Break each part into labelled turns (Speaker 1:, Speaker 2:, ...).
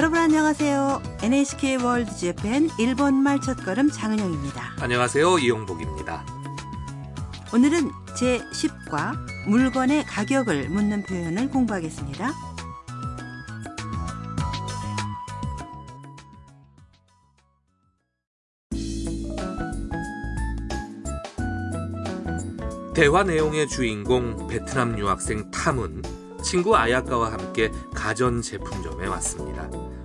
Speaker 1: 여러분 안녕하세요. NHK 월드 재팬 일본말 첫걸음 장은영입니다.
Speaker 2: 안녕하세요. 이용복입니다.
Speaker 1: 오늘은 제10과 물건의 가격을 묻는 표현을 공부하겠습니다.
Speaker 2: 대화 내용의 주인공 베트남 유학생 탐은 친구 아야카와 함께 가전 제품점에 왔습니다.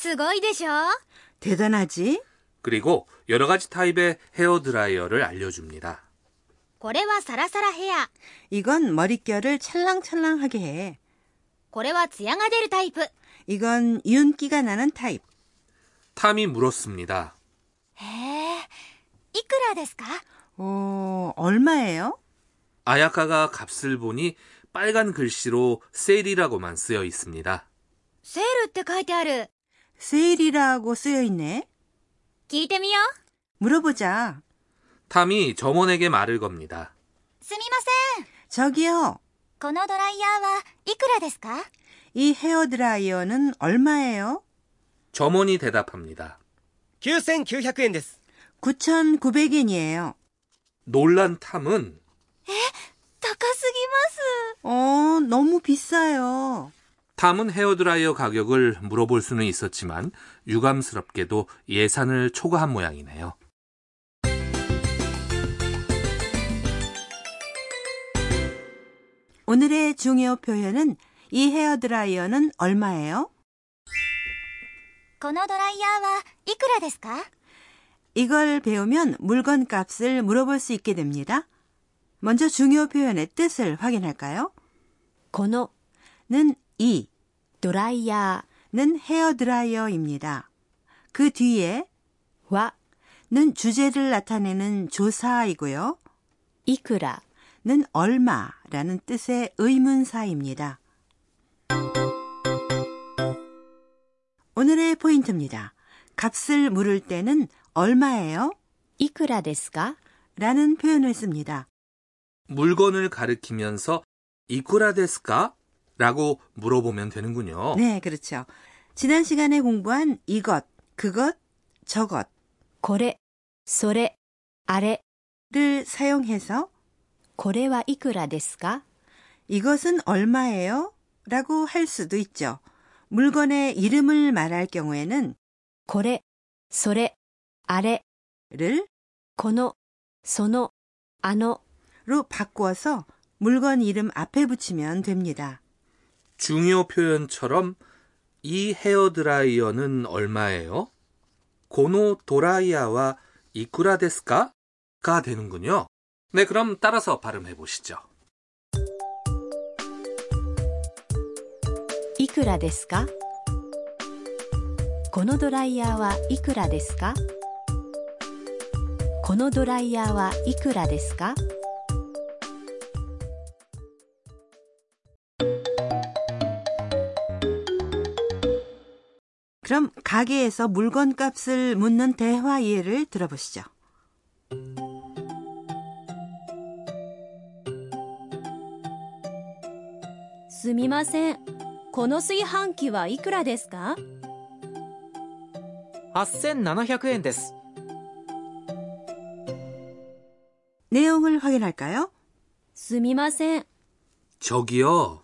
Speaker 3: すごいでしょ
Speaker 1: 대단하지?
Speaker 2: 그리고 여러 가지 타입의 헤어드라이어를 알려줍니다.
Speaker 3: これはサラサラヘア
Speaker 1: 이건 머릿결을 찰랑찰랑하게 해.
Speaker 3: これはツヤが出るタイプ
Speaker 1: 이건 윤기가 나는 타입.
Speaker 2: 탐이 물었습니다.
Speaker 4: へえいくらですか
Speaker 1: 어, 얼마예요?
Speaker 2: 아야카가 값을 보니 빨간 글씨로 셀이라고만 쓰여 있습니다.
Speaker 3: セールって書いてある
Speaker 1: 세일이라고 쓰여 있네.
Speaker 3: 聞いてみよう
Speaker 1: 물어보자.
Speaker 2: 탐이 점원에게 말을 겁니다.
Speaker 4: すみません
Speaker 1: 저기요.
Speaker 4: このドライヤーはいくらですか
Speaker 1: 이 헤어드라이어는 얼마예요?
Speaker 2: 점원이 대답합니다.
Speaker 5: 9900円です
Speaker 1: 9,900엔이에요.
Speaker 2: 놀란 탐은
Speaker 4: 高すぎます
Speaker 1: 어, 너무 비싸요.
Speaker 2: 탐은 헤어드라이어 가격을 물어볼 수는 있었지만 유감스럽게도 예산을 초과한 모양이네요.
Speaker 1: 오늘의 중요 표현은 이 헤어드라이어는 얼마예요?
Speaker 4: このドライヤーはいくらですか
Speaker 1: 이걸 배우면 물건 값을 물어볼 수 있게 됩니다. 먼저 중요 표현의 뜻을 확인할까요?
Speaker 3: この
Speaker 1: 는 2. 드라이어는 헤어드라이어입니다. 그 뒤에 와는 주제를 나타내는 조사이고요. 이크라는 얼마라는 뜻의 의문사입니다. 오늘의 포인트입니다. 값을 물을 때는 얼마예요?
Speaker 3: 이크라 데스가?
Speaker 1: 라는 표현을 씁니다.
Speaker 2: 물건을 가리키면서 이쿠라 데스까 라고 물어보면 되는군요.
Speaker 1: 네, 그렇죠. 지난 시간에 공부한 이것, 그것, 저것
Speaker 3: これそれあれ
Speaker 1: 를 사용해서
Speaker 3: これはいくらですか
Speaker 1: 이것은 얼마예요? 라고 할 수도 있죠. 물건의 이름을 말할 경우에는
Speaker 3: これそれあれ
Speaker 1: 를
Speaker 3: このそのあの
Speaker 1: 로 바꾸어서 물건 이름 앞에 붙이면 됩니다.
Speaker 2: 중요 표현처럼 이 헤어드라이어는 얼마예요? 고노 도라이아와 이쿠라 데스카가 되는군요. 네, 그럼 따라서 발음해 보시죠.
Speaker 3: 이쿠라 데스카? 고노 도라이아와 이쿠라 데스카? 고노 도라이아와 이쿠라
Speaker 1: 데스카? 가게에서 물건 값을 묻는 대화 예를 들어보시죠.
Speaker 3: すみませんこの炊飯器はいくらですか
Speaker 5: 8700円です
Speaker 1: 내용을 확인할까요?
Speaker 3: すみません
Speaker 2: 저기요.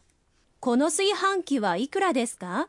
Speaker 3: この炊飯器はいくらですか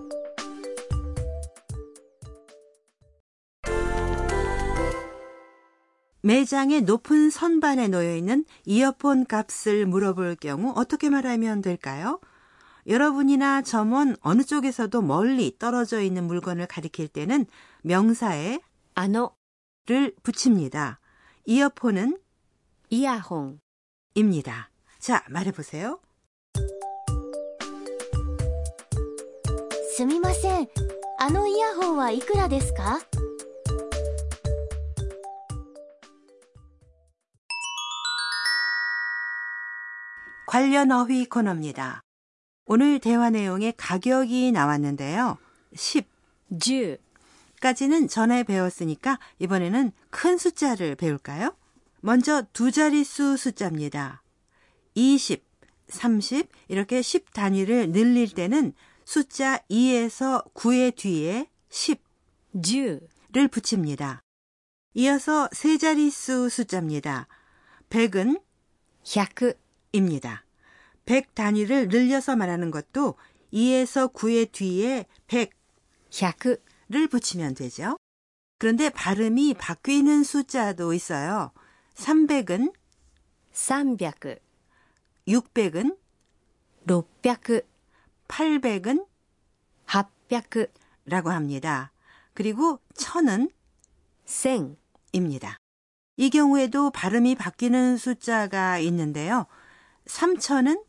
Speaker 1: 매장의 높은 선반에 놓여 있는 이어폰 값을 물어볼 경우 어떻게 말하면 될까요? 여러분이나 점원 어느 쪽에서도 멀리 떨어져 있는 물건을 가리킬 때는 명사에
Speaker 6: あの
Speaker 1: 를 붙입니다. 이어폰은
Speaker 6: イヤホン
Speaker 1: 입니다. 자, 말해 보세요.
Speaker 4: すみませんあのイヤホンはいくらですか
Speaker 1: 관련 어휘 코너입니다. 오늘 대화 내용에 가격이 나왔는데요. 10
Speaker 6: 10
Speaker 1: 까지는 전에 배웠으니까 이번에는 큰 숫자를 배울까요? 먼저 두 자릿수 숫자입니다. 20, 30 이렇게 10 단위를 늘릴 때는 숫자 2에서 9의 뒤에
Speaker 6: 10
Speaker 1: 10를 붙입니다. 이어서 세 자릿수 숫자입니다. 100은
Speaker 6: 100
Speaker 1: 입니다. 100 단위를 늘려서 말하는 것도 2에서 9의 뒤에 100 100를 붙이면 되죠. 그런데 발음이 바뀌는 숫자도 있어요. 300은
Speaker 6: 300
Speaker 1: 600은
Speaker 6: 600
Speaker 1: 800은
Speaker 6: 800
Speaker 1: 라고 합니다. 그리고 1000은
Speaker 6: 1000
Speaker 1: 입니다. 이 경우에도 발음이 바뀌는 숫자가 있는데요. 3000은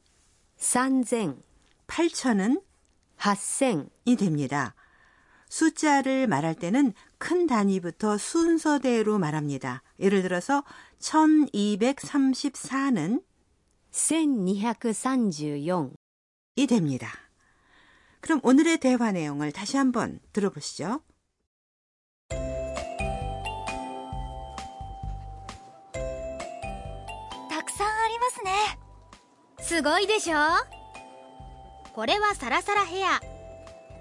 Speaker 6: 3000
Speaker 1: 8000은 8000이 됩니다. 숫자를 말할 때는 큰 단위부터 순서대로 말합니다. 예를 들어서 1234는 1234이 됩니다. 그럼 오늘의 대화 내용을 다시 한번 들어보시죠.
Speaker 4: す
Speaker 3: ごいでしょ？これはサラサラヘア。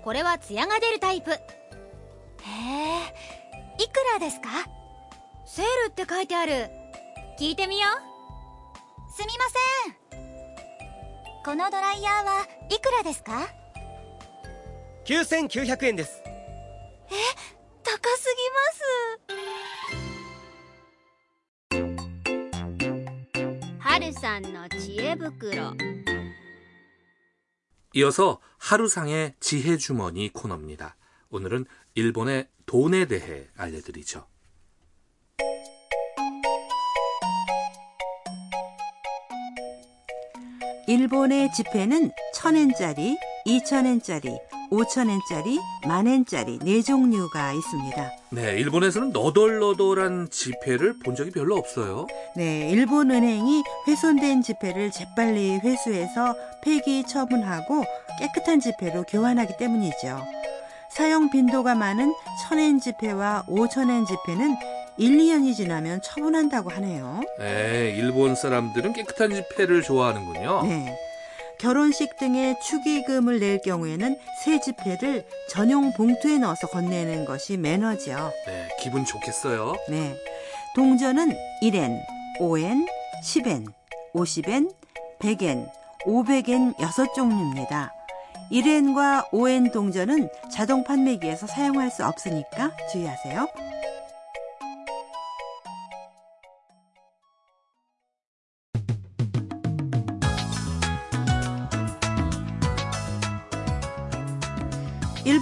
Speaker 3: これはツヤが出るタイプ。
Speaker 4: へえいくらですか？
Speaker 3: セールって書いてある。聞いてみよう。
Speaker 4: すみません。このドライヤーはいくらですか
Speaker 5: ？9900円です。
Speaker 4: 高
Speaker 3: はるさんの知恵袋
Speaker 2: 이어서 하루상의 지혜 주머니 코너입니다. 오늘은 일본의 돈에 대해 알려드리죠.
Speaker 1: 일본의 지폐는 1000엔짜리, 2000엔짜리, 5000엔짜리, 만엔짜리 네 종류가 있습니다.
Speaker 2: 네, 일본에서는 너덜너덜한 지폐를 본 적이 별로 없어요.
Speaker 1: 네, 일본 은행이 훼손된 지폐를 재빨리 회수해서 폐기 처분하고 깨끗한 지폐로 교환하기 때문이죠. 사용 빈도가 많은 1000엔 지폐와 5000엔 지폐는 1, 2년이 지나면 처분한다고 하네요.
Speaker 2: 네, 일본 사람들은 깨끗한 지폐를 좋아하는군요.
Speaker 1: 네. 결혼식 등의 축의금을 낼 경우에는 새 지폐를 전용 봉투에 넣어서 건네는 것이 매너죠.
Speaker 2: 네, 기분 좋겠어요.
Speaker 1: 네. 동전은 1엔, 5엔, 10엔, 50엔, 100엔, 500엔 6종류입니다. 1엔과 5엔 동전은 자동 판매기에서 사용할 수 없으니까 주의하세요.